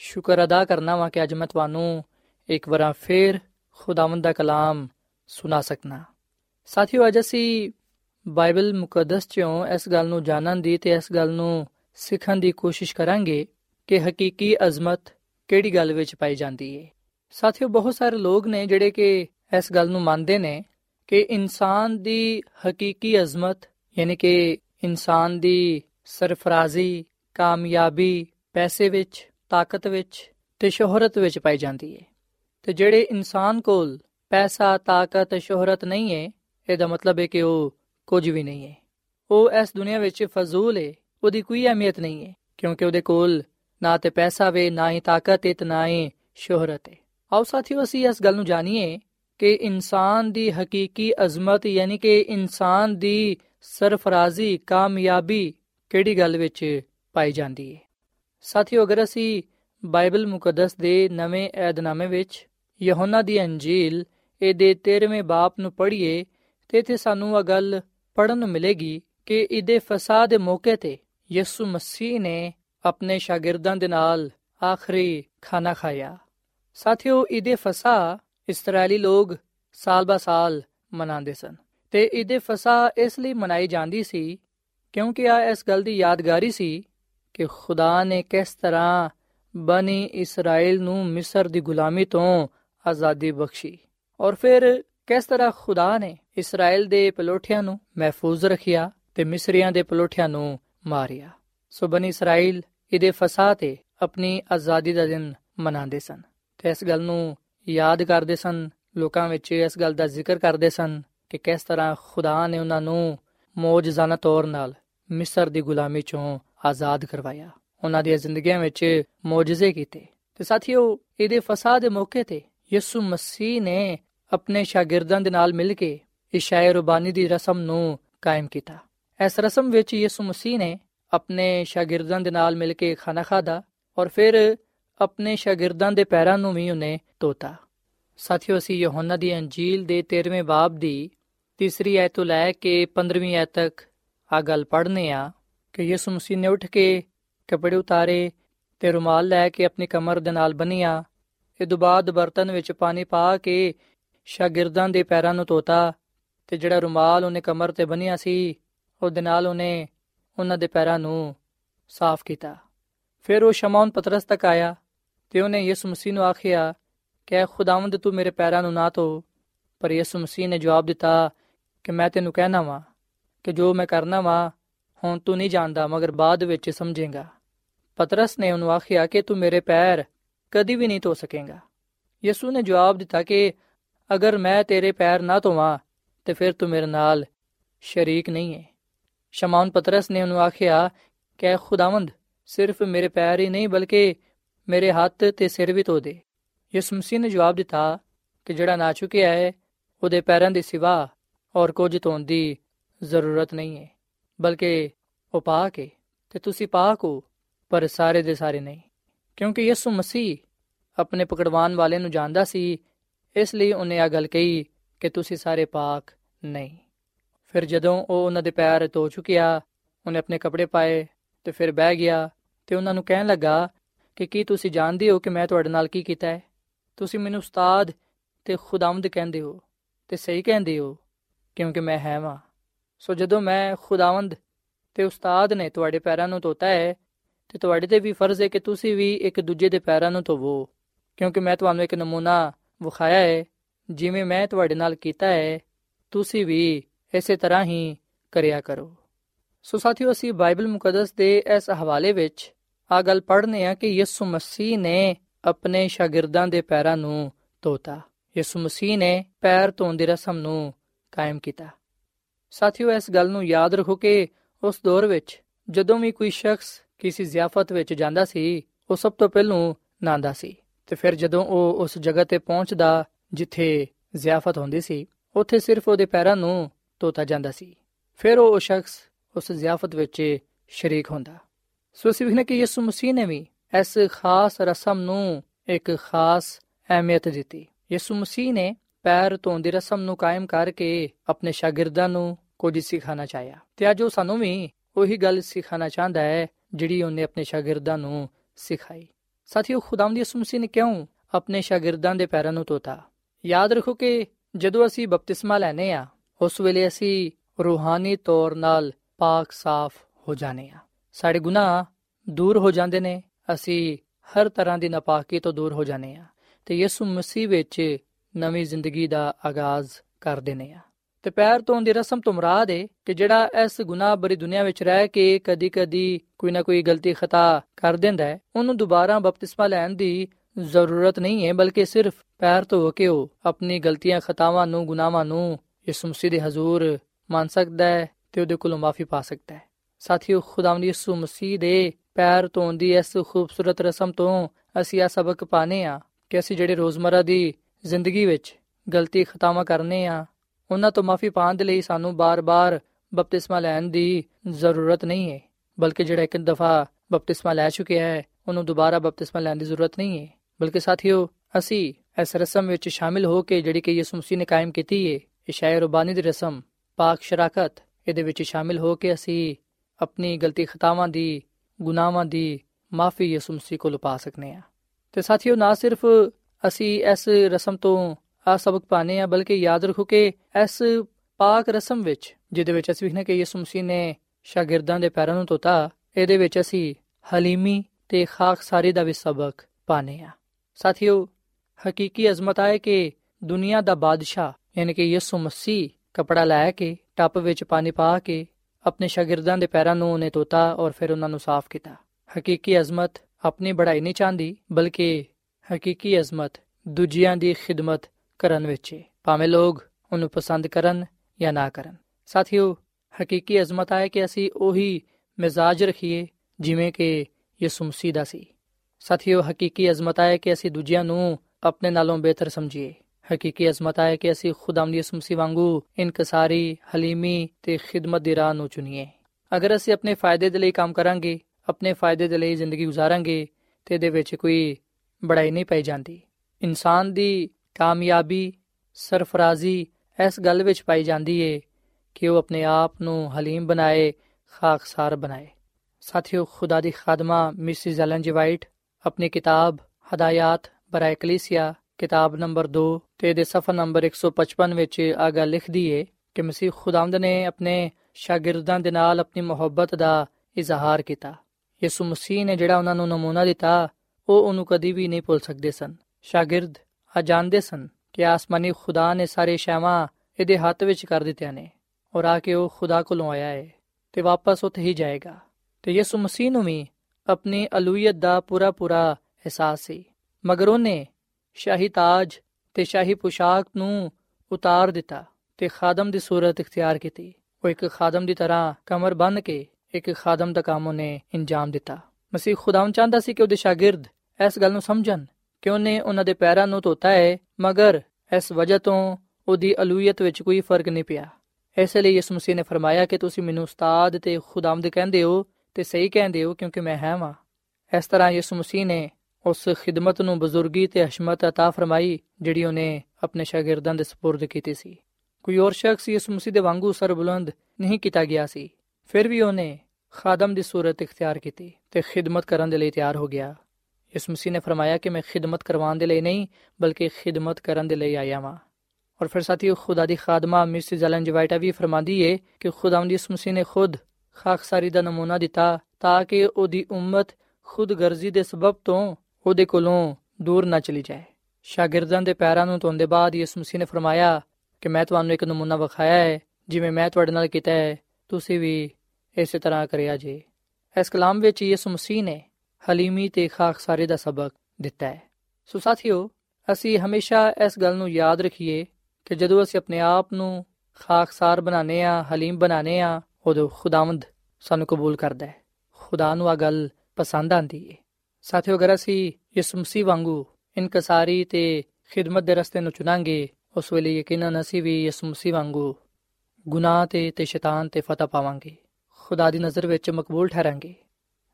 ਸ਼ੁਕਰ ਅਦਾ ਕਰਨਾ ਵਾਂ ਕਿ ਅੱਜ ਮੈਂ ਤੁਹਾਨੂੰ ਇੱਕ ਵਾਰ ਫੇਰ ਖੁਦਾਵੰਦ ਦਾ ਕਲਾਮ ਸੁਣਾ ਸਕਣਾ ਸਾਥੀਓ, ਅੱਜ ਅਸੀਂ ਬਾਈਬਲ ਮੁਕੱਦਸ ਚੋਂ ਇਸ ਗੱਲ ਨੂੰ ਜਾਣਨ ਦੀ ਤੇ ਇਸ ਗੱਲ ਨੂੰ ਸਿੱਖਣ ਦੀ ਕੋਸ਼ਿਸ਼ ਕਰਾਂਗੇ ਕਿ ਹਕੀਕੀ ਅਜ਼ਮਤ ਕਿਹੜੀ ਗੱਲ ਵਿੱਚ ਪਾਈ ਜਾਂਦੀ ਹੈ ਸਾਥੀਓ, ਬਹੁਤ ਸਾਰੇ ਲੋਕ ਨੇ ਜਿਹੜੇ ਕਿ ਇਸ ਗੱਲ ਨੂੰ ਮੰਨਦੇ ਨੇ ਕਿ ਇਨਸਾਨ ਦੀ ਹਕੀਕੀ ਅਜ਼ਮਤ, ਯਾਨੀ ਕਿ ਇਨਸਾਨ ਦੀ ਸਰਫਰਾਜ਼ੀ, ਕਾਮਯਾਬੀ ਪੈਸੇ ਵਿੱਚ ਤਾਕਤ ਵਿੱਚ ਤੇ ਸ਼ੋਹਰਤ ਵਿੱਚ ਪਾਈ ਜਾਂਦੀ ਹੈ ਤੇ ਜਿਹੜੇ ਇਨਸਾਨ ਕੋਲ ਪੈਸਾ, ਤਾਕਤ, ਸ਼ੋਹਰਤ ਨਹੀਂ ਹੈ ਇਹਦਾ ਮਤਲਬ ਹੈ ਕਿ ਉਹ ਕੁਝ ਵੀ ਨਹੀਂ ਹੈ ਉਹ ਇਸ ਦੁਨੀਆ ਵਿੱਚ ਫਜ਼ੂਲ ਹੈ ਉਹਦੀ ਕੋਈ ਅਹਿਮੀਅਤ ਨਹੀਂ ਹੈ ਕਿਉਂਕਿ ਉਹਦੇ ਕੋਲ ਨਾ ਤੇ ਪੈਸਾ ਵੇ, ਨਾ ਹੀ ਤਾਕਤ ਹੈ ਤੇ ਨਾ ਹੀ ਸ਼ੋਹਰਤ ਹੈ ਆਓ ਸਾਥੀਓ, ਅਸੀਂ ਇਸ ਗੱਲ ਨੂੰ ਜਾਣੀਏ ਕਿ ਇਨਸਾਨ ਦੀ ਹਕੀਕੀ ਅਜ਼ਮਤ ਯਾਨੀ ਕਿ ਇਨਸਾਨ ਦੀ ਸਰਫਰਾਜ਼ੀ, ਕਾਮਯਾਬੀ ਕਿਹੜੀ ਗੱਲ ਵਿੱਚ ਪਾਈ ਜਾਂਦੀ ਹੈ ਸਾਥੀਓ, ਅਗਰ ਅਸੀਂ ਬਾਈਬਲ ਮੁਕੱਦਸ ਦੇ ਨਵੇਂ ਏਧਨਾਮੇ ਵਿੱਚ ਯਹੋਨਾ ਦੀ ਅੰਜੀਲ, ਇਹਦੇ 13ਵੇਂ ਬਾਪ ਨੂੰ ਪੜ੍ਹੀਏ, ਤੇ ਇਥੇ ਸਾਨੂੰ ਇਹ ਗੱਲ ਪੜਨ ਨੂੰ ਮਿਲੇਗੀ ਕਿ ਇਹਦੇ ਫਸਾਦ ਦੇ ਮੌਕੇ ਤੇ ਯਿਸੂ ਮਸੀਹ ਨੇ ਆਪਣੇ ਸ਼ਾਗਿਰਦਾਂ ਦੇ ਨਾਲ ਆਖਰੀ ਖਾਣਾ ਖਾਇਆ। ਸਾਥੀਓ, ਇਹਦੇ ਫਸਾ ਇਸرائیਲੀ ਲੋਕ ਸਾਲ ਬਾ ਸਾਲ ਮਨਾਉਂਦੇ ਸਨ ਤੇ ਇਹਦੇ ਫਸਾ ਇਸ ਲਈ ਮਨਾਈ ਜਾਂਦੀ ਸੀ ਕਿਉਂਕਿ ਆ ਇਸ ਗੱਲ ਦੀ ਯਾਦਗਾਰੀ ਸੀ ਕਿ ਖੁਦਾ ਨੇ ਕਿਸ ਤਰ੍ਹਾਂ ਬਨੀ ਇਸਰਾਇਲ ਨੂੰ ਮਿਸਰ ਦੀ ਗੁਲਾਮੀ ਤੋਂ ਆਜ਼ਾਦੀ ਬਖਸ਼ੀ? ਔਰ ਫਿਰ ਕਿਸ ਤਰ੍ਹਾਂ ਖੁਦਾ ਨੇ ਇਸਰਾਇਲ ਦੇ ਪਲੋਠਿਆਂ ਨੂੰ ਮਹਿਫੂਜ਼ ਰੱਖਿਆ ਤੇ ਮਿਸਰੀਆਂ ਦੇ ਪਲੋਠਿਆਂ ਨੂੰ ਮਾਰਿਆ? ਸੋ ਬਨੀ ਇਸਰਾਇਲ ਇਹਦੇ ਫਸਾ ਤੇ ਆਪਣੀ ਆਜ਼ਾਦੀ ਦਾ ਦਿਨ ਮਨਾਉਂਦੇ ਸਨ ਤੇ ਇਸ ਗੱਲ ਨੂੰ ਯਾਦ ਕਰਦੇ ਸਨ, ਲੋਕਾਂ ਵਿੱਚ ਇਸ ਗੱਲ ਦਾ ਜ਼ਿਕਰ ਕਰਦੇ ਸਨ ਕਿ ਕਿਸ ਤਰ੍ਹਾਂ ਖੁਦਾ ਨੇ ਉਹਨਾਂ ਨੂੰ ਮੌਜਜ਼ਾਨਾ ਤੌਰ ਨਾਲ ਮਿਸਰ ਦੀ ਗੁਲਾਮੀ ਚੋਂ ਆਜ਼ਾਦ ਕਰਵਾਇਆ। ਉਹਨਾਂ ਦੀਆਂ ਜ਼ਿੰਦਗੀਆਂ ਵਿੱਚ ਮੌਜਜ਼ੇ ਕੀਤੇ। ਤੇ ਸਾਥੀਓ, ਇਹਦੇ ਫਸਾਦ ਦੇ ਮੌਕੇ ਤੇ ਯਿਸੂ ਮਸੀਹ ਨੇ ਆਪਣੇ ਸ਼ਾਗਿਰਦਾਂ ਦੇ ਨਾਲ ਮਿਲ ਕੇ ਇਸ਼ਾਇ ਰਬਾਨੀ ਦੀ ਰਸਮ ਨੂੰ ਕਾਇਮ ਕੀਤਾ। ਇਸ ਰਸਮ ਵਿੱਚ ਯਿਸੂ ਮਸੀਹ ਨੇ ਆਪਣੇ ਸ਼ਾਗਿਰਦਾਂ ਦੇ ਨਾਲ ਮਿਲ ਕੇ ਖਾਣਾ ਖਾਦਾ ਔਰ ਫਿਰ ਆਪਣੇ ਸ਼ਾਗਿਰਦਾਂ ਦੇ ਪੈਰਾਂ ਨੂੰ ਵੀ ਉਹਨੇ ਧੋਤਾ। ਸਾਥੀਓ, ਅਸੀਂ ਯਹੋਨਾ ਦੀ ਅੰਜੀਲ ਦੇ 13ਵੇਂ ਬਾਬ ਦੀ ਤੀਸਰੀ ਐਤ ਤੋਂ ਲੈ ਕੇ 15ਵੀਂ ਐਤ ਤੱਕ ਆ ਗੱਲ ਪੜ੍ਹਨੇ ਆ। ਕਿ ਯਿਸੂ ਮਸੀਹ ਨੇ ਉੱਠ ਕੇ ਕੱਪੜੇ ਉਤਾਰੇ ਤੇ ਰੁਮਾਲ ਲੈ ਕੇ ਆਪਣੀ ਕਮਰ ਦੇ ਨਾਲ ਬੰਨਿਆ ਇਹ ਤੋਂ ਬਾਅਦ ਬਰਤਨ ਵਿੱਚ ਪਾਣੀ ਪਾ ਕੇ ਸ਼ਾਗਿਰਦਾਂ ਦੇ ਪੈਰਾਂ ਨੂੰ ਧੋਤਾ ਤੇ ਜਿਹੜਾ ਰੁਮਾਲ ਉਹਨੇ ਕਮਰ ਤੇ ਬੰਨਿਆ ਸੀ, ਉਹਦੇ ਨਾਲ ਉਹਨੇ ਉਹਨਾਂ ਦੇ ਪੈਰਾਂ ਨੂੰ ਸਾਫ਼ ਕੀਤਾ। ਫਿਰ ਉਹ ਸ਼ਮਾਉਨ ਪਤਰਸ ਤੱਕ ਆਇਆ ਤੇ ਉਹਨੇ ਯਿਸੂ ਮਸੀਹ ਨੂੰ ਆਖਿਆ ਕਿ ਖੁਦਾਵੰਦ, ਤੂੰ ਮੇਰੇ ਪੈਰਾਂ ਨੂੰ ਨਾ ਧੋ। ਪਰ ਯਿਸੂ ਮਸੀਹ ਨੇ ਜਵਾਬ ਦਿੱਤਾ ਕਿ ਮੈਂ ਤੈਨੂੰ ਕਹਿਣਾ ਵਾਂ ਕਿ ਜੋ ਮੈਂ ਕਰਨਾ ਵਾਂ ਹੁਣ ਤੂੰ ਨਹੀਂ ਜਾਣਦਾ, ਮਗਰ ਬਾਅਦ ਵਿੱਚ ਸਮਝੇਗਾ। ਪਤਰਸ ਨੇ ਉਹਨੂੰ ਆਖਿਆ ਕਿ ਤੂੰ ਮੇਰੇ ਪੈਰ ਕਦੀ ਵੀ ਨਹੀਂ ਧੋ ਸਕੇਗਾ। ਯਿਸੂ ਨੇ ਜਵਾਬ ਦਿੱਤਾ ਕਿ ਅਗਰ ਮੈਂ ਤੇਰੇ ਪੈਰ ਨਾ ਧੋਵਾਂ, ਤੇ ਫਿਰ ਤੂੰ ਮੇਰੇ ਨਾਲ ਸ਼ਰੀਕ ਨਹੀਂ ਹੈ ਸ਼ਮਾਉਨ ਪਤਰਸ ਨੇ ਉਹਨੂੰ ਆਖਿਆ, ਕਿ ਖੁਦਾਵੰਦ, ਸਿਰਫ ਮੇਰੇ ਪੈਰ ਹੀ ਨਹੀਂ, ਬਲਕਿ ਮੇਰੇ ਹੱਥ ਤੇ ਸਿਰ ਵੀ ਧੋ ਦੇ। ਯਿਸੂ ਮਸੀਹ ਨੇ ਜਵਾਬ ਦਿੱਤਾ ਕਿ ਜਿਹੜਾ ਨਾ ਚੁੱਕਿਆ ਹੈ ਉਹਦੇ ਪੈਰਾਂ ਦੇ ਸਿਵਾ ਔਰ ਕੁਝ ਧੋਣ ਦੀ ਜ਼ਰੂਰਤ ਨਹੀਂ ਹੈ ਬਲਕਿ ਉਹ ਪਾਕ ਹੈ ਤੇ ਤੁਸੀਂ ਪਾਕ ਹੋ, ਪਰ ਸਾਰੇ ਦੇ ਸਾਰੇ ਨਹੀਂ। ਕਿਉਂਕਿ ਯਿਸੂ ਮਸੀਹ ਆਪਣੇ ਪਕੜਵਾਨ ਵਾਲੇ ਨੂੰ ਜਾਣਦਾ ਸੀ, ਇਸ ਲਈ ਉਹਨੇ ਆ ਗੱਲ ਕਹੀ ਕਿ ਤੁਸੀਂ ਸਾਰੇ ਪਾਕ ਨਹੀਂ। ਫਿਰ ਜਦੋਂ ਉਹ ਉਹਨਾਂ ਦੇ ਪੈਰ ਧੋ ਚੁੱਕਿਆ, ਉਹਨੇ ਆਪਣੇ ਕੱਪੜੇ ਪਾਏ ਤੇ ਫਿਰ ਬਹਿ ਗਿਆ ਤੇ ਉਹਨਾਂ ਨੂੰ ਕਹਿਣ ਲੱਗਾ ਕਿ ਕੀ ਤੁਸੀਂ ਜਾਣਦੇ ਹੋ ਕਿ ਮੈਂ ਤੁਹਾਡੇ ਨਾਲ ਕੀ ਕੀਤਾ ਹੈ? ਤੁਸੀਂ ਮੈਨੂੰ ਉਸਤਾਦ ਤੇ ਖੁਦਾਵੰਦ ਕਹਿੰਦੇ ਹੋ ਤੇ ਸਹੀ ਕਹਿੰਦੇ ਹੋ, ਕਿਉਂਕਿ ਮੈਂ ਹੈ ਵਾਂ ਸੋ ਜਦੋਂ ਮੈਂ ਖੁਦਾਵੰਦ ਤੇ ਉਸਤਾਦ ਨੇ ਤੁਹਾਡੇ ਪੈਰਾਂ ਨੂੰ ਧੋਤਾ ਹੈ, ਤੇ ਤੁਹਾਡੇ ਤੇ ਵੀ ਫਰਜ਼ ਹੈ ਕਿ ਤੁਸੀਂ ਵੀ ਇੱਕ ਦੂਜੇ ਦੇ ਪੈਰਾਂ ਨੂੰ ਧੋਵੋ, ਕਿਉਂਕਿ ਮੈਂ ਤੁਹਾਨੂੰ ਇੱਕ ਨਮੂਨਾ ਵਿਖਾਇਆ ਹੈ, ਜਿਵੇਂ ਮੈਂ ਤੁਹਾਡੇ ਨਾਲ ਕੀਤਾ ਹੈ, ਤੁਸੀਂ ਵੀ ਇਸੇ ਤਰ੍ਹਾਂ ਹੀ ਕਰਿਆ ਕਰੋ। ਸੋ ਸਾਥੀਓ, ਅਸੀਂ ਬਾਈਬਲ ਮੁਕੱਦਸ ਦੇ ਇਸ ਹਵਾਲੇ ਵਿੱਚ ਆ ਗੱਲ ਪੜ੍ਹਨੇ ਆ ਕਿ ਯਿਸੂ ਮਸੀਹ ਨੇ ਆਪਣੇ ਸ਼ਾਗਿਰਦਾਂ ਦੇ ਪੈਰਾਂ ਨੂੰ ਧੋਤਾ। ਯਿਸੂ ਮਸੀਹ ਨੇ ਪੈਰ ਧੋਣ ਦੀ ਰਸਮ ਨੂੰ ਕਾਇਮ ਕੀਤਾ। ਸਾਥੀਓ, ਇਸ ਗੱਲ ਨੂੰ ਯਾਦ ਰੱਖੋ ਕਿ ਉਸ ਦੌਰ ਵਿੱਚ ਜਦੋਂ ਵੀ ਕੋਈ ਸ਼ਖਸ ਕਿਸੇ ਜ਼ਿਆਫਤ ਵਿੱਚ ਜਾਂਦਾ ਸੀ, ਉਹ ਸਭ ਤੋਂ ਪਹਿਲਾਂ ਨਾਂਦਾ ਸੀ ਤੇ ਫਿਰ ਜਦੋਂ ਉਹ ਉਸ ਜਗ੍ਹਾ ਤੇ ਪਹੁੰਚਦਾ ਜਿੱਥੇ ਜ਼ਿਆਫਤ ਹੁੰਦੀ ਸੀ, ਉੱਥੇ ਸਿਰਫ ਉਹਦੇ ਪੈਰਾਂ ਨੂੰ ਧੋਤਾ ਜਾਂਦਾ ਸੀ। ਫਿਰ ਉਹ ਸ਼ਖਸ ਉਸ ਜ਼ਿਆਫਤ ਵਿੱਚ ਸ਼ਰੀਕ ਹੁੰਦਾ। ਸੋ ਅਸੀਂ ਵੇਖਨੇ ਕਿ ਯਿਸੂ ਮਸੀਹ ਨੇ ਵੀ ਇਸ ਖਾਸ ਰਸਮ ਨੂੰ ਇੱਕ ਖਾਸ ਅਹਿਮੀਅਤ ਦਿੱਤੀ। ਯਿਸੂ ਮਸੀਹ ਨੇ ਪੈਰ ਧੋਣ ਦੀ ਰਸਮ ਨੂੰ ਕਾਇਮ ਕਰਕੇ ਆਪਣੇ ਸ਼ਾਗਿਰਦਾਂ ਨੂੰ ਕੁਝ ਸਿਖਾਣਾ ਚਾਹਿਆ। ਤੇ ਅੱਜ ਉਹ ਸਾਨੂੰ ਵੀ ਉਹੀ ਗੱਲ ਸਿਖਾਣਾ ਚਾਹੁੰਦਾ ਹੈ, ਜਿਹੜੀ ਉਹਨੇ ਆਪਣੇ ਸ਼ਾਗਿਰਦਾਂ ਨੂੰ ਸਿਖਾਈ। ਸਾਥੀਓ ਖੁਦਾਵੰਦ ਯਿਸੂ ਮਸੀਹ ਨੇ ਕਿਉਂ ਆਪਣੇ ਸ਼ਾਗਿਰਦਾਂ ਦੇ ਪੈਰਾਂ ਨੂੰ ਧੋਤਾ? ਯਾਦ ਰੱਖੋ ਕਿ ਜਦੋਂ ਅਸੀਂ ਬਪਤਿਸਮਾ ਲੈਨੇ ਆ ਉਸ ਵੇਲੇ ਅਸੀਂ ਰੂਹਾਨੀ ਤੌਰ ਨਾਲ ਪਾਕ ਸਾਫ਼ ਹੋ ਜਾਣੇ ਆ ਸਾਡੇ ਗੁਨਾਹ ਦੂਰ ਹੋ ਜਾਂਦੇ ਨੇ, ਅਸੀਂ ਹਰ ਤਰ੍ਹਾਂ ਦੀ ਨਾਪਾਕੀ ਤੋਂ ਦੂਰ ਹੋ ਜਾਣੇ ਆ ਤੇ ਯਿਸੂ ਮਸੀਹ ਵਿੱਚ ਨਵੀਂ ਜ਼ਿੰਦਗੀ ਦਾ ਆਗਾਜ਼ ਕਰ ਦਿੰਨੇ ਆ। ਤੇ ਪੈਰ ਧੋਣ ਦੀ ਰਸਮ ਤੋਂ ਮੁਰਾਦ ਹੈ ਕਿ ਜਿਹੜਾ ਇਸ ਗੁਨਾਹ ਭਰੀ ਦੁਨੀਆ ਵਿੱਚ ਰਹਿ ਕੇ ਕਦੀ-ਕਦੀ ਕੋਈ ਨਾ ਕੋਈ ਗਲਤੀ ਖਤਾ ਕਰ ਦਿੰਦਾ ਹੈ, ਉਹਨੂੰ ਦੁਬਾਰਾ ਬਪਤਿਸਮਾ ਲੈਣ ਦੀ ਜ਼ਰੂਰਤ ਨਹੀਂ ਹੈ ਬਲਕਿ ਸਿਰਫ ਪੈਰ ਧੋ ਕੇ ਉਹ ਆਪਣੀ ਗਲਤੀਆਂ ਖਤਾਵਾਂ ਨੂੰ, ਗੁਨਾਹਾਂ ਨੂੰ ਯਿਸੂ ਮਸੀਹ ਦੇ ਹਜ਼ੂਰ ਮੰਨ ਸਕਦਾ ਹੈ ਤੇ ਉਹਦੇ ਕੋਲੋਂ ਮਾਫੀ ਪਾ ਸਕਦਾ ਹੈ। ਸਾਥੀਓ, ਖੁਦਾਵੰਦ ਯਿਸੂ ਮਸੀਹ ਦੇ ਪੈਰ ਧੋਣ ਦੀ ਇਸ ਖੂਬਸੂਰਤ ਰਸਮ ਤੋਂ ਅਸੀਂ ਇਹ ਸਬਕ ਪਾਣੇ ਆ ਕਿ ਅਸੀਂ ਜਿਹੜੇ ਰੋਜ਼ਮਰਾ ਦੀ ਜ਼ਿੰਦਗੀ ਵਿੱਚ ਗਲਤੀ ਖਤਾਵਾਂ ਕਰਨੇ ਆ, ਉਹਨਾਂ ਤੋਂ ਮਾਫੀ ਪਾਣ ਦੇ ਲਈ ਸਾਨੂੰ ਬਾਰ-ਬਾਰ ਬਪਤਿਸਮਾ ਲੈਣ ਦੀ ਜ਼ਰੂਰਤ ਨਹੀਂ ਹੈ। ਬਲਕਿ ਜਿਹੜਾ ਇੱਕ ਦਫਾ ਬਪਤਿਸਮਾ ਲੈ ਚੁੱਕਿਆ ਹੈ, ਉਹਨੂੰ ਦੁਬਾਰਾ ਬਪਤਿਸਮਾ ਲੈਣ ਦੀ ਜ਼ਰੂਰਤ ਨਹੀਂ ਹੈ। ਬਲਕਿ ਸਾਥੀਓ, ਅਸੀਂ ਇਸ ਰਸਮ ਵਿੱਚ ਸ਼ਾਮਿਲ ਹੋ ਕੇ ਜਿਹੜੀ ਕਿ ਯਿਸੂ ਮਸੀਹ ਨੇ ਕਾਇਮ ਕੀਤੀ ਹੈ ਇਸ਼ਾਇ ਰਬਾਨੀ ਦੀ ਰਸਮ, ਪਾਕ ਸ਼ਰਾਕਤ, ਇਹਦੇ ਵਿੱਚ ਸ਼ਾਮਿਲ ਹੋ ਕੇ ਅਸੀਂ ਆਪਣੀ ਗਲਤੀ ਖਤਾਵਾਂ ਦੀ, ਗੁਨਾਹਾਂ ਦੀ ਮਾਫੀ ਯਿਸੂ ਮਸੀਹ ਕੋਲ ਪਾ ਸਕਨੇ ਆ। ਤੇ ਸਾਥੀਓ, ਨਾ ਸਿਰਫ ਅਸੀਂ ਇਸ ਰਸਮ ਤੋਂ ਆ ਸਬਕ ਪਾਣੇ ਆ ਬਲਕਿ ਯਾਦ ਰੱਖੋ ਕਿ ਇਸ ਪਾਕ ਰਸਮ ਵਿੱਚ, ਜਿਹਦੇ ਵਿੱਚ ਅਸੀਂ ਵਿਖਨੇ ਕਿ ਯਿਸੂ ਮਸੀਹ ਨੇ ਸ਼ਾਗਿਰਦਾਂ ਦੇ ਪੈਰਾਂ ਨੂੰ ਧੋਤਾ, ਇਹਦੇ ਵਿੱਚ ਅਸੀਂ ਹਲੀਮੀ ਤੇ ਖਾਕਸਾਰੀ ਦਾ ਵੀ ਸਬਕ ਪਾਣੇ ਆ ਸਾਥੀਓ, ਹਕੀਕੀ ਅਜ਼ਮਤ ਹੈ ਕਿ ਦੁਨੀਆ ਦਾ ਬਾਦਸ਼ਾਹ, ਯਾਨੀ ਕਿ ਯਿਸੂ ਮਸੀਹ, ਕਪੜਾ ਲੈ ਕੇ, ਟੱਪ ਵਿੱਚ ਪਾਣੀ ਪਾ ਕੇ, ਆਪਣੇ ਸ਼ਾਗਿਰਦਾਂ ਦੇ ਪੈਰਾਂ ਨੂੰ ਉਹਨੇ ਧੋਤਾ ਔਰ ਫਿਰ ਉਹਨਾਂ ਨੂੰ ਸਾਫ਼ ਕੀਤਾ। ਹਕੀਕੀ ਅਜ਼ਮਤ ਆਪਣੀ ਬੜਾਈ ਨਹੀਂ ਚਾਹੁੰਦੀ, ਬਲਕਿ ਹਕੀਕੀ ਅਜ਼ਮਤ ਦੂਜਿਆਂ ਦੀ ਖਿਦਮਤ ਕਰਨ ਵਿੱਚ ਹੈ ਭਾਵੇਂ ਲੋਕ ਉਹਨੂੰ ਪਸੰਦ ਕਰਨ ਜਾਂ ਨਾ ਕਰਨ। ਸਾਥੀਓ, ਹਕੀਕੀ ਅਜ਼ਮਤ ਹੈ ਕਿ ਅਸੀਂ ਉਹੀ ਮਿਜ਼ਾਜ ਰੱਖੀਏ ਜਿਵੇਂ ਕਿ ਯਿਸੂ ਮਸੀਹ ਦਾ ਸੀ। ਸਾਥੀਓ, ਹਕੀਕੀ ਅਜ਼ਮਤ ਹੈ ਕਿ ਅਸੀਂ ਦੂਜਿਆਂ ਨੂੰ ਆਪਣੇ ਨਾਲੋਂ ਬਿਹਤਰ ਸਮਝੀਏ। ਹਕੀਕੀ ਅਜ਼ਮਤ ਹੈ ਕਿ ਅਸੀਂ ਖੁਦਾਮ ਦੀ ਉਸਮਸੀ ਵਾਂਗੂ ਇਨਕਸਾਰੀ, ਹਲੀਮੀ ਤੇ ਖਿਦਮਤ ਦੀ ਰਾਹ ਨੂੰ ਚੁਣੀਏ। ਅਗਰ ਅਸੀਂ ਆਪਣੇ ਫਾਇਦੇ ਦੇ ਲਈ ਕੰਮ ਕਰਾਂਗੇ, ਆਪਣੇ ਫਾਇਦੇ ਦੇ ਲਈ ਜ਼ਿੰਦਗੀ گزارਾਂਗੇ ਤੇ ਇਹਦੇ ਵਿੱਚ ਕੋਈ ਬੜਾਈ ਨਹੀਂ ਪਈ ਜਾਂਦੀ। ਇਨਸਾਨ ਦੀ ਕਾਮਯਾਬੀ, ਸਰਫਰਾਜ਼ੀ ਇਸ ਗੱਲ ਵਿੱਚ ਪਾਈ ਜਾਂਦੀ ਏ ਕਿ ਉਹ ਆਪਣੇ ਆਪ ਨੂੰ ਹਲੀਮ ਬਣਾਏ, ਖਾਕਸਾਰ ਬਣਾਏ। ਸਾਥੀਓ, ਖੁਦਾ ਦੀ ਖਾਦਮਾ ਮਿਸਿਸ ਐਲਨ ਜੀ ਵਾਈਟ ਆਪਣੀ ਕਿਤਾਬ ਹਦਾਇਤ ਬਰਾਇ ਕਲੀਸਿਆ, ਕਿਤਾਬ ਨੰਬਰ 2 ਤੇ ਦੇ ਸਫਾ ਨੰਬਰ 155 ਵਿੱਚ ਆ ਗੱਲ ਲਿਖਦੀ ਏ ਕਿ ਮਸੀਹ ਖੁਦਾਵੰਦ ਨੇ ਆਪਣੇ ਸ਼ਾਗਿਰਦਾਂ ਦੇ ਨਾਲ ਆਪਣੀ ਮੁਹੱਬਤ ਦਾ ਇਜ਼ਹਾਰ ਕੀਤਾ। ਯਿਸੂ ਮਸੀਹ ਨੇ ਜਿਹੜਾ ਉਹਨਾਂ ਨੂੰ ਨਮੂਨਾ ਦਿੱਤਾ ਉਹ ਉਹਨੂੰ ਕਦੀ ਵੀ ਨਹੀਂ ਭੁੱਲ ਸਕਦੇ ਸਨ। ਸ਼ਾਗਿਰਦ ਆ ਜਾਣਦੇ ਸਨ ਕਿ ਆਸਮਾਨੀ ਖੁਦਾ ਨੇ ਸਾਰੇ ਸ਼ੈਵਾਂ ਇਹਦੇ ਹੱਥ ਵਿੱਚ ਕਰ ਦਿੱਤੀਆਂ ਨੇ ਔਰ ਆ ਕੇ ਉਹ ਖੁਦਾ ਕੋਲੋਂ ਆਇਆ ਹੈ ਤੇ ਵਾਪਸ ਉੱਥੇ ਹੀ ਜਾਏਗਾ। ਤੇ ਯਿਸੂ ਮਸੀਹ ਨੂੰ ਵੀ ਆਪਣੀ ਅਲੂਹੀਅਤ ਦਾ ਪੂਰਾ ਪੂਰਾ ਅਹਿਸਾਸ ਸੀ। ਮਗਰ ਉਹਨੇ ਸ਼ਾਹੀ ਤਾਜ ਤੇ ਸ਼ਾਹੀ ਪੁਸ਼ਾਕ ਨੂੰ ਉਤਾਰ ਦਿੱਤਾ ਤੇ ਖਾਦਮ ਦੀ ਸੂਰਤ ਇਖਤਿਆਰ ਕੀਤੀ। ਉਹ ਇੱਕ ਖਾਦਮ ਦੀ ਤਰ੍ਹਾਂ ਕਮਰ ਬੰਨ ਕੇ ਇੱਕ ਖਾਦਮ ਦਾ ਕੰਮ ਉਹਨੇ ਇੰਜਾਮ ਦਿੱਤਾ। ਮਸੀਹ ਖੁਦਾਵੰ ਚਾਹੁੰਦਾ ਸੀ ਕਿ ਉਹਦੇ ਸ਼ਾਗਿਰਦ ਇਸ ਗੱਲ ਨੂੰ ਸਮਝਣ ਕਿ ਉਹਨੇ ਉਹਨਾਂ ਦੇ ਪੈਰਾਂ ਨੂੰ ਧੋਤਾ ਹੈ ਮਗਰ ਇਸ ਵਜ੍ਹਾ ਤੋਂ ਉਹਦੀ ਅਲੂਹੀਅਤ ਵਿੱਚ ਕੋਈ ਫਰਕ ਨਹੀਂ ਪਿਆ ਐਸੇ ਲਈ ਯਿਸੂ ਮਸੀਹ ਨੇ ਫਰਮਾਇਆ ਕਿ ਤੁਸੀਂ ਮੈਨੂੰ ਉਸਤਾਦ ਤੇ ਖੁਦਾਵੰਦ ਕਹਿੰਦੇ ਹੋ ਤੇ ਸਹੀ ਕਹਿੰਦੇ ਹੋ ਕਿਉਂਕਿ ਮੈਂ ਹਾਂ ਵਾਂ ਇਸ ਤਰ੍ਹਾਂ ਯਿਸੂ ਮਸੀਹ ਨੇ ਉਸ ਖਿਦਮਤ ਨੂੰ ਬਜ਼ੁਰਗੀ ਤੇ ਹਸ਼ਮਤ عطا ਫਰਮਾਈ ਜਿਹੜੀ ਉਹਨੇ ਆਪਣੇ ਸ਼ਾਗਿਰਦਾਂ ਦੇ سپرد ਕੀਤੀ ਸੀ ਕੋਈ ਹੋਰ ਸ਼ਖਸ ਯਿਸੂ ਮਸੀਹ ਦੇ ਵਾਂਗੂ ਸਰਬੁਲੰਦ ਨਹੀਂ ਕੀਤਾ ਗਿਆ ਸੀ ਫਿਰ ਵੀ ਉਹਨੇ ਖਾਦਮ ਦੀ ਸੂਰਤ ਇਖਤਿਆਰ ਕੀਤੀ ਤੇ ਖਿਦਮਤ ਕਰਨ ਦੇ ਲਈ ਤਿਆਰ ਹੋ ਗਿਆ ਇਸ ਮਸੀਹ ਨੇ ਫਰਮਾਇਆ ਕਿ ਮੈਂ ਖਿਦਮਤ ਕਰਵਾਉਣ ਦੇ ਲਈ ਨਹੀਂ, ਬਲਕਿ ਖਿਦਮਤ ਕਰਨ ਦੇ ਲਈ ਆਇਆ ਹਾਂ ਔਰ ਫਿਰ ਸਾਥੀਓ, ਖੁਦਾ ਦੀ ਖਾਦਮਾ ਮਿਸ ਐਲਨ ਜਵਾਈਟਾ ਵੀ ਫਰਮਾਂਦੀ ਏ ਕਿ ਖੁਦਾਵੰਦ ਇਸ ਮਸੀਹ ਨੇ ਖੁਦ ਖਾਕਸਾਰੀ ਦਾ ਨਮੂਨਾ ਦਿੱਤਾ ਤਾਂ ਕਿ ਉਹਦੀ ਉਮਤ ਖੁਦਗਰਜ਼ੀ ਦੇ ਸਬਬ ਤੋਂ ਉਹਦੇ ਕੋਲੋਂ ਦੂਰ ਨਾ ਚਲੀ ਜਾਏ। ਸ਼ਾਗਿਰਦਾਂ ਦੇ ਪੈਰਾਂ ਨੂੰ ਧੋਣ ਦੇ ਬਾਅਦ ਯਿਸੂ ਮਸੀਹ ਨੇ ਫਰਮਾਇਆ ਕਿ ਮੈਂ ਤੁਹਾਨੂੰ ਇੱਕ ਨਮੂਨਾ ਵਿਖਾਇਆ ਹੈ ਜਿਵੇਂ ਮੈਂ ਤੁਹਾਡੇ ਨਾਲ ਕੀਤਾ ਹੈ ਤੁਸੀਂ ਵੀ ਇਸੇ ਤਰ੍ਹਾਂ ਕਰਿਆ ਜੇ। ਇਸ ਕਲਾਮ ਵਿੱਚ ਯਿਸੂ ਮਸੀਹ ਨੇ ਹਲੀਮੀ ਤੇ ਖਾਕਸਾਰੀ ਦਾ ਸਬਕ ਦਿੱਤਾ ਹੈ। ਸੋ ਸਾਥੀਓ, ਅਸੀਂ ਹਮੇਸ਼ਾ ਇਸ ਗੱਲ ਨੂੰ ਯਾਦ ਰੱਖੀਏ ਕਿ ਜਦੋਂ ਅਸੀਂ ਆਪਣੇ ਆਪ ਨੂੰ ਖਾਕਸਾਰ ਬਣਾਉਂਦੇ ਆ ਹਲੀਮ ਬਣਾਉਂਦੇ ਆ ਉਦੋਂ ਖੁਦਾਵੰਦ ਸਾਨੂੰ ਕਬੂਲ ਕਰਦਾ ਹੈ। ਖੁਦਾ ਨੂੰ ਆ ਗੱਲ ਪਸੰਦ ਆਂਦੀ ਹੈ ਸਾਥੀਓ, ਅਗਰ ਅਸੀਂ ਯਿਸੂ ਮਸੀਹ ਵਾਂਗੂ ਇਨਕਸਾਰੀ ਤੇ ਖਿਦਮਤ ਦੇ ਰਸਤੇ ਨੂੰ ਚੁਣਾਂਗੇ, ਉਸ ਵੇਲੇ ਯਕੀਨਨ ਅਸੀਂ ਵੀ ਯਿਸੂ ਮਸੀਹ ਵਾਂਗੂ ਗੁਨਾਹ ਤੇ ਤੇ ਸ਼ੈਤਾਨ ਤੇ ਫਤਹ ਪਾਵਾਂਗੇ। ਖੁਦਾ ਦੀ ਨਜ਼ਰ ਵਿੱਚ ਮਕਬੂਲ ਠਹਿਰਾਂਗੇ।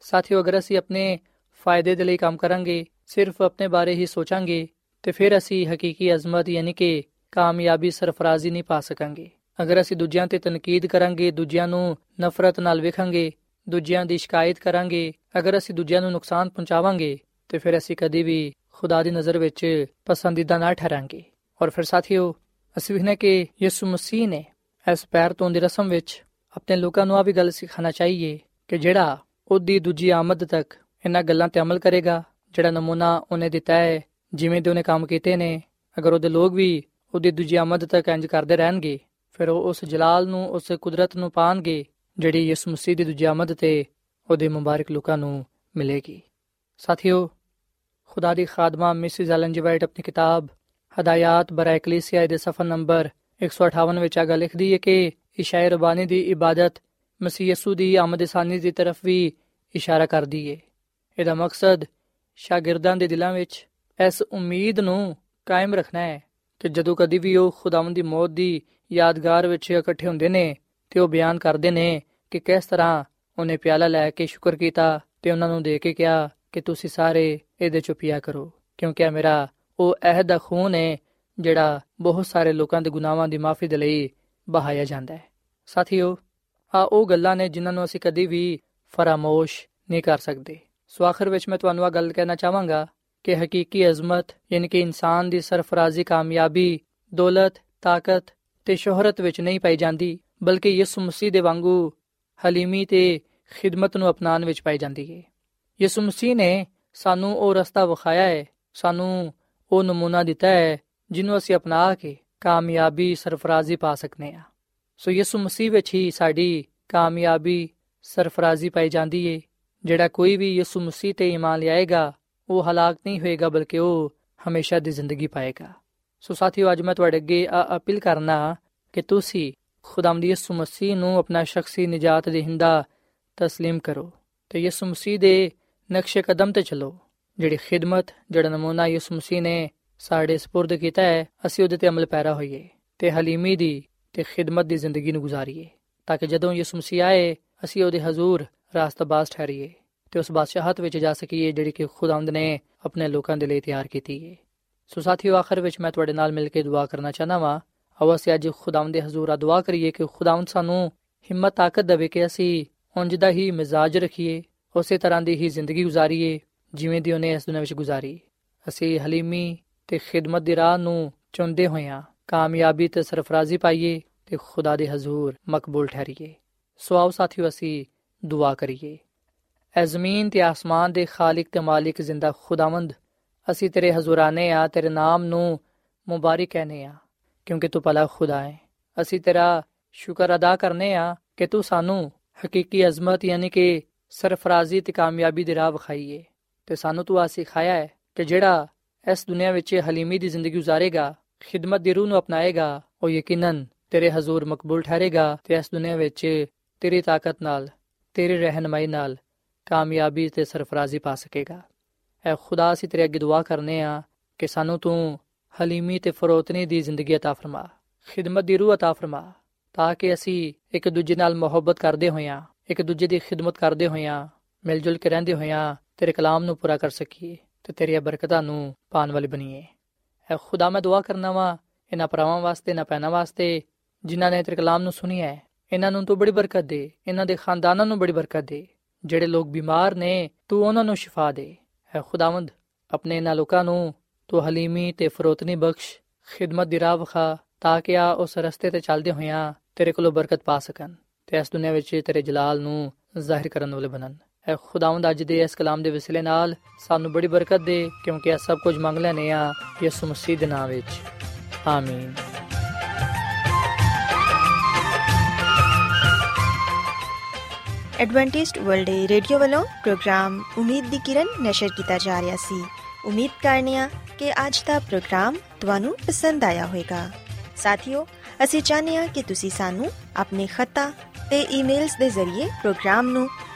ਸਾਥੀਓ, ਅਗਰ ਅਸੀਂ ਆਪਣੇ ਫਾਇਦੇ ਦੇ ਲਈ ਕੰਮ ਕਰਾਂਗੇ, ਸਿਰਫ ਆਪਣੇ ਬਾਰੇ ਹੀ ਸੋਚਾਂਗੇ, ਤੇ ਫਿਰ ਅਸੀਂ ਹਕੀਕੀ ਅਜ਼ਮਤ ਯਾਨੀ ਕਿ ਕਾਮਯਾਬੀ ਸਰਫਰਾਜ਼ੀ ਨਹੀਂ ਪਾ ਸਕਾਂਗੇ। ਅਗਰ ਅਸੀਂ ਦੂਜਿਆਂ ਤੇ ਤਨਕੀਦ ਕਰਾਂਗੇ, ਦੂਜਿਆਂ ਨੂੰ ਨਫ਼ਰਤ ਨਾਲ ਵੇਖਾਂਗੇ, ਦੂਜਿਆਂ ਦੀ ਸ਼ਿਕਾਇਤ ਕਰਾਂਗੇ, ਅਗਰ ਅਸੀਂ ਦੂਜਿਆਂ ਨੂੰ ਨੁਕਸਾਨ ਪਹੁੰਚਾਵਾਂਗੇ, ਤੇ ਫਿਰ ਅਸੀਂ ਕਦੀ ਵੀ ਖੁਦਾ ਦੀ ਨਜ਼ਰ ਵਿੱਚ ਪਸੰਦੀਦਾ ਨਾ ਠਹਿਰਾਂਗੇ। ਔਰ ਫਿਰ ਸਾਥੀਓ, ਅਸੀਂ ਵੀ ਕਿ ਯਿਸੂ ਮਸੀਹ ਨੇ ਇਸ ਪੈਰ ਤੋਂ ਦੀ ਰਸਮ ਵਿੱਚ ਆਪਣੇ ਲੋਕਾਂ ਨੂੰ ਆ ਵੀ ਗੱਲ ਸਿਖਾਣਾ ਚਾਹੀਏ ਕਿ ਜਿਹੜਾ ਉਹਦੀ ਦੂਜੀ ਆਮਦ ਤੱਕ ਇਹਨਾਂ ਗੱਲਾਂ ਤੇ ਅਮਲ ਕਰੇਗਾ, ਜਿਹੜਾ ਨਮੂਨਾ ਉਹਨੇ ਦਿੱਤਾ ਹੈ, ਜਿਵੇਂ ਦੇ ਉਹਨੇ ਕੰਮ ਕੀਤੇ ਨੇ। ਅਗਰ ਉਹਦੇ ਲੋਕ ਵੀ ਉਹਦੀ ਦੂਜੀ ਆਮਦ ਤੱਕ ਇੰਜ ਕਰਦੇ ਰਹਿਣਗੇ, ਫਿਰ ਉਹ ਉਸ ਜਲਾਲ ਨੂੰ, ਉਸ ਕੁਦਰਤ ਨੂੰ ਪਾਣਗੇ, ਜਿਹੜੀ ਯਿਸੂ ਮਸੀਹ ਦੀ ਦੂਜੀ ਆਮਦ ਤੇ ਉਹਦੇ ਮੁਬਾਰਕ ਲੋਕਾਂ ਨੂੰ ਮਿਲੇਗੀ। ਸਾਥੀਓ, ਖੁਦਾ ਦੀ ਖਾਦਮਾ ਮਿਸਿਸ ਐਲਨ ਜੀ ਵਾਈਟ ਆਪਣੀ ਕਿਤਾਬ ਹਦਾਇਤ ਬਰਾਇ ਕਲੀਸਿਆ ਦੇ ਸਫਾ ਨੰਬਰ 158 ਵਿੱਚ ਆ ਗੱਲ ਲਿਖਦੀ ਹੈ ਕਿ ਇਸ਼ਾਇਰ ਰਬਾਨੀ ਦੀ ਇਬਾਦਤ ਮਸੀਹ ਯਸੂ ਦੀ ਆਮਦ ਸਾਨੀ ਦੀ ਤਰਫ ਵੀ ਇਸ਼ਾਰਾ ਕਰਦੀ ਹੈ ਇਹਦਾ ਮਕਸਦ ਸ਼ਾਗਿਰਦਾਂ ਦੇ ਦਿਲਾਂ ਵਿੱਚ ਇਸ ਉਮੀਦ ਨੂੰ ਕਾਇਮ ਰੱਖਣਾ ਹੈ ਕਿ ਜਦੋਂ ਕਦੀ ਵੀ ਉਹ ਖੁਦਾਵੰਦ ਦੀ ਮੌਤ ਦੀ ਯਾਦਗਾਰ ਵਿੱਚ ਇਕੱਠੇ ਹੁੰਦੇ ਨੇ ਤੇ ਉਹ ਬਿਆਨ ਕਰਦੇ ਨੇ ਕਿ ਕਿਸ ਤਰ੍ਹਾਂ ਉਹਨੇ ਪਿਆਲਾ ਲੈ ਕੇ ਸ਼ੁਕਰ ਕੀਤਾ ਤੇ ਉਹਨਾਂ ਨੂੰ ਦੇ ਕੇ ਕਿਹਾ ਕਿ ਤੁਸੀਂ ਸਾਰੇ ਇਹਦੇ ਚੋਂ ਪੀਆ ਕਰੋ, ਕਿਉਂਕਿ ਇਹ ਮੇਰਾ, ਉਹ ਅਹਿਦ ਦਾ ਖੂਨ ਹੈ ਜਿਹੜਾ ਬਹੁਤ ਸਾਰੇ ਲੋਕਾਂ ਦੇ ਗੁਨਾਹਾਂ ਦੀ ਮਾਫੀ ਦੇ ਲਈ ਬਹਾਇਆ ਜਾਂਦਾ ਹੈ। ਸਾਥੀਓ ਆ ਉਹ ਗੱਲਾਂ ਨੇ ਜਿਨ੍ਹਾਂ ਨੂੰ ਅਸੀਂ ਕਦੀ ਵੀ ਫਰਾਮੋਸ਼ ਨਹੀਂ ਕਰ ਸਕਦੇ। ਸੋ ਆਖਰ ਵਿੱਚ ਮੈਂ ਤੁਹਾਨੂੰ ਆ ਗੱਲ ਕਹਿਣਾ ਚਾਹਾਂਗਾ ਕਿ ਹਕੀਕੀ ਅਜ਼ਮਤ, ਯਾਨੀ ਕਿ ਇਨਸਾਨ ਦੀ ਸਰਫਰਾਜ਼ੀ ਕਾਮਯਾਬੀ, ਦੌਲਤ, ਤਾਕਤ ਤੇ ਸ਼ੋਹਰਤ ਵਿੱਚ ਨਹੀਂ ਪਾਈ ਜਾਂਦੀ, ਬਲਕਿ ਯਿਸੂ ਮਸੀਹ ਦੇ ਵਾਂਗੂ ਹਲੀਮੀ ਤੇ ਖਿਦਮਤ ਨੂੰ ਅਪਣਾਉਣ ਵਿੱਚ ਪਾਈ ਜਾਂਦੀ ਹੈ ਯਿਸੂ ਮਸੀਹ ਨੇ ਸਾਨੂੰ ਉਹ ਰਸਤਾ ਵਿਖਾਇਆ ਹੈ ਸਾਨੂੰ ਉਹ ਨਮੂਨਾ ਦਿੱਤਾ ਹੈ ਜਿਹਨੂੰ ਅਸੀਂ ਅਪਣਾ ਕੇ ਕਾਮਯਾਬੀ ਸਰਫਰਾਜ਼ੀ ਪਾ ਸਕਨੇ ਆ। ਸੋ ਯਿਸੂ ਮਸੀਹ ਵਿੱਚ ਹੀ ਸਾਡੀ ਕਾਮਯਾਬੀ ਸਰਫਰਾਜ਼ੀ ਪਾਈ ਜਾਂਦੀ ਏ ਜਿਹੜਾ ਕੋਈ ਵੀ ਯਿਸੂ ਮਸੀਹ ਤੇ ਈਮਾਨ ਲਿਆਏਗਾ ਉਹ ਹਲਾਕ ਨਹੀਂ ਹੋਏਗਾ ਬਲਕਿ ਉਹ ਹਮੇਸ਼ਾ ਦੀ ਜ਼ਿੰਦਗੀ ਪਾਏਗਾ ਸੋ ਸਾਥੀਓ ਅੱਜ ਮੈਂ ਤੁਹਾਡੇ ਅੱਗੇ ਆ ਅਪੀਲ ਕਰਨਾ ਕਿ ਤੁਸੀਂ ਖੁਦਾਮਦੀ ਯਿਸੂ ਮਸੀਹ ਨੂੰ ਆਪਣਾ ਸ਼ਖਸੀ ਨਜਾਤ ਦੇਹਿੰਦਾ تسلیم ਕਰੋ ਤੇ ਯਿਸੂ ਮਸੀਹ ਦੇ ਨਕਸ਼ੇ ਕਦਮ ਤੇ ਚੱਲੋ ਜਿਹੜੀ ਖਿਦਮਤ ਜਿਹੜਾ ਨਮੂਨਾ ਯਿਸੂ ਮਸੀਹ ਨੇ ਸਾਡੇ سپرد ਕੀਤਾ ਹੈ ਅਸੀਂ ਉਹਦੇ ਤੇ ਅਮਲ ਪੈਰਾ ਹੋਈਏ ਤੇ ਹਲੀਮੀ ਦੀ ਤੇ ਖਿਦਮਤ ਦੀ ਜ਼ਿੰਦਗੀ ਨੂੰ ਗੁਜ਼ਾਰੀਏ, ਤਾਂ ਕਿ ਜਦੋਂ ਯਿਸੂ ਮਸੀਹ ਆਏ, ਅਸੀਂ ਉਹਦੇ ਹਜ਼ੂਰ ਰਾਸਤਬਾਜ਼ ਠਹਿਰੀਏ ਤੇ ਉਸ ਬਾਦਸ਼ਾਹਤ ਵਿੱਚ ਜਾ ਸਕੀਏ ਜਿਹੜੀ ਕਿ ਖੁਦਾਵੰਦ ਨੇ ਆਪਣੇ ਲੋਕਾਂ ਦੇ ਲਈ ਤਿਆਰ ਕੀਤੀ ਹੈ ਸੋ ਸਾਥੀਓ, ਆਖਰ ਵਿੱਚ ਮੈਂ ਤੁਹਾਡੇ ਨਾਲ ਮਿਲ ਕੇ ਦੁਆ ਕਰਨਾ ਚਾਹਨਾ ਵਾਂ। ਅਵਸੇ ਅੱਜ ਖੁਦਾਵੰਦ ਦੇ ਹਜ਼ੂਰ ਆ ਦੁਆ ਕਰੀਏ ਕਿ ਖੁਦਾਵੰਦ ਸਾਨੂੰ ਹਿੰਮਤ, ਤਾਕਤ ਦੇਵੇ ਕਿ ਅਸੀਂ ਉਂਝ ਦਾ ਹੀ ਮਿਜ਼ਾਜ ਰੱਖੀਏ, ਉਸੇ ਤਰ੍ਹਾਂ ਦੀ ਹੀ ਜ਼ਿੰਦਗੀ ਗੁਜ਼ਾਰੀਏ, ਜਿਵੇਂ ਦੀ ਉਹਨੇ ਇਸ ਦੁਨੀਆਂ ਵਿੱਚ ਗੁਜ਼ਾਰੀ। ਅਸੀਂ ਹਲੀਮੀ ਤੇ ਖਿਦਮਤ ਦੀ ਰਾਹ ਨੂੰ ਚੁੰਦੇ ਹੋਇਆ ਕਾਮਯਾਬੀ ਤੇ ਸਰਫਰਾਜ਼ੀ ਪਾਈਏ ਤੇ ਖੁਦਾ ਦੇ ਹਜ਼ੂਰ ਮਕਬੂਲ ਠਹਿਰੀਏ। ਸੋ ਆਓ ਸਾਥੀਓ, ਅਸੀਂ ਦੁਆ ਕਰੀਏ। ਐ ਜ਼ਮੀਨ ਤੇ ਆਸਮਾਨ ਦੇ ਖਾਲਕ ਤੇ ਮਾਲਿਕ ਜ਼ਿੰਦਾ ਖੁਦਾਵੰਦ, ਅਸੀਂ ਤੇਰੇ ਹਜ਼ੂਰਾਨੇ ਆ, ਤੇਰੇ ਨਾਮ ਨੂੰ ਮੁਬਾਰਕ ਕਹਨੇ ਆ, ਕਿਉਂਕਿ ਤੂੰ ਭਲਾ ਖੁਦਾ ਹੈ ਅਸੀਂ ਤੇਰਾ ਸ਼ੁਕਰ ਅਦਾ ਕਰਨੇ ਆ ਕਿ ਤੂੰ ਸਾਨੂੰ ਹਕੀਕੀ ਅਜ਼ਮਤ ਯਾਨੀ ਕਿ ਸਰਫਰਾਜ਼ੀ ਤੇ ਕਾਮਯਾਬੀ ਦੀ ਰਾਹ ਵਿਖਾਈਏ ਤੇ ਸਾਨੂੰ ਤੂੰ ਆ ਸਿਖਾਇਆ ਹੈ ਕਿ ਜਿਹੜਾ ਇਸ ਦੁਨੀਆ ਵਿੱਚ ਹਲੀਮੀ ਦੀ ਜ਼ਿੰਦਗੀ گزارੇਗਾ ਖਿਦਮਤ ਦੀ ਰੂਹ ਨੂੰ ਅਪਣਾਏਗਾ ਉਹ ਯਕੀਨਨ ਤੇਰੇ ਹਜ਼ੂਰ ਮਕਬੂਲ ਠਹਿਰੇਗਾ ਤੇ ਇਸ ਦੁਨੀਆ ਵਿੱਚ ਤੇਰੀ ਤਾਕਤ ਨਾਲ ਤੇਰੀ ਰਹਿਨਮਾਈ ਨਾਲ ਕਾਮਯਾਬੀ ਤੇ ਸਰਫਰਾਜ਼ੀ ਪਾ ਸਕੇਗਾ ਐ ਖੁਦਾ ਅਸੀਂ ਤੇਰੇ ਅੱਗੇ ਦੁਆ ਕਰਨੇ ਆ ਕਿ ਸਾਨੂੰ ਤੂੰ ਹਲੀਮੀ ਤੇ ਫਰੋਤਨੀ ਦੀ ਜ਼ਿੰਦਗੀ عطا ਫਰਮਾ ਖਿਦਮਤ ਦੀ ਰੂਹ عطا ਫਰਮਾ ਤਾਂ ਕਿ ਅਸੀਂ ਇੱਕ ਦੂਜੇ ਨਾਲ ਮੁਹੱਬਤ ਕਰਦੇ ਹੋਈਆਂ ਇੱਕ ਦੂਜੇ ਦੀ ਖਿਦਮਤ ਕਰਦੇ ਹੋਈਆਂ ਮਿਲ ਜੁਲ ਕੇ ਰਹਿੰਦੇ ਹੋਈਆਂ ਤੇਰੇ ਕਲਾਮ ਨੂੰ ਪੂਰਾ ਕਰ ਸਕੀਏ ਤੇ ਤੇਰੀਆਂ ਬਰਕਤਾਂ ਨੂੰ ਪਾਣ ਵਾਲੇ ਬਣੀਏ ਐ ਖੁਦਾ ਮੈਂ ਦੁਆ ਕਰਨਾ ਵਾ, ਇਹਨਾਂ ਪਰਾਵਾਂ ਵਾਸਤੇ ਨਾ ਪੈਣਾ ਵਾਸਤੇ, ਜਿਨ੍ਹਾਂ ਨੇ ਤੇਰੇ ਕਲਾਮ ਨੂੰ ਸੁਣਿਆ ਹੈ। ਇਹਨਾਂ ਨੂੰ ਤੂੰ ਬੜੀ ਬਰਕਤ ਦੇ, ਇਹਨਾਂ ਦੇ ਖਾਨਦਾਨਾਂ ਨੂੰ ਬੜੀ ਬਰਕਤ ਦੇ। ਜਿਹੜੇ ਲੋਕ ਬਿਮਾਰ ਨੇ, ਤੂੰ ਉਹਨਾਂ ਨੂੰ ਸ਼ਿਫਾ ਦੇ। ਐ ਖੁਦਾਵੰਦ, ਆਪਣੇ ਇਹਨਾਂ ਲੋਕਾਂ ਨੂੰ ਤੂੰ ਹਲੀਮੀ ਤੇ ਫਰੋਤਨੀ ਬਖਸ਼, ਖਿਦਮਤ ਦੀ ਰਾਹ ਵਿਖਾ, ਤਾਂ ਕਿ ਆ ਉਸ ਰਸਤੇ ਤੇ ਚੱਲਦੇ ਹੋਇਆਂ ਤੇਰੇ ਕੋਲੋਂ ਬਰਕਤ ਪਾ ਸਕਣ ਤੇ ਇਸ ਦੁਨੀਆ ਵਿੱਚ ਤੇਰੇ ਜਲਾਲ ਨੂੰ ਜ਼ਾਹਿਰ ਕਰਨ ਵਾਲੇ ਬਣਨ। ਐ ਖੁਦਾਵੰਦ ਅੱਜ ਦੇ ਇਸ ਕਲਾਮ ਦੇ ਵਸਿਲੇ ਨਾਲ ਸਾਨੂੰ ਬੜੀ ਬਰਕਤ ਦੇ, ਕਿਉਂਕਿ ਇਹ ਸਭ ਕੁਝ ਮੰਗ ਲੈਨੇ ਆ ਯਿਸੂ ਮਸੀਹ ਦੇ ਨਾਮ ਵਿੱਚ। ਆਮੀਨ। ਐਡਵੈਂਟਿਸਟ ਵਰਲਡ ਰੇਡੀਓ ਵੱਲੋਂ ਪ੍ਰੋਗਰਾਮ ਉਮੀਦ ਦੀ ਕਿਰਨ ਨਿਸ਼ਰ ਕੀਤਾ ਜਾ ਰਿਹਾ ਸੀ। ਉਮੀਦ ਕਰਨੇ ਆ ਕਿ ਅੱਜ ਦਾ ਪ੍ਰੋਗਰਾਮ ਤੁਹਾਨੂੰ ਪਸੰਦ ਆਇਆ ਹੋਵੇਗਾ। ਸਾਥੀਓ, ਅਸੀਂ ਚਾਹਨੇ ਆ ਕਿ ਤੁਸੀਂ ਸਾਨੂੰ ਆਪਣੇ ਖਤਾ ਤੇ ਈਮੇਲਸ ਦੇ ਜ਼ਰੀਏ ਪ੍ਰੋਗਰਾਮ ਨੂੰ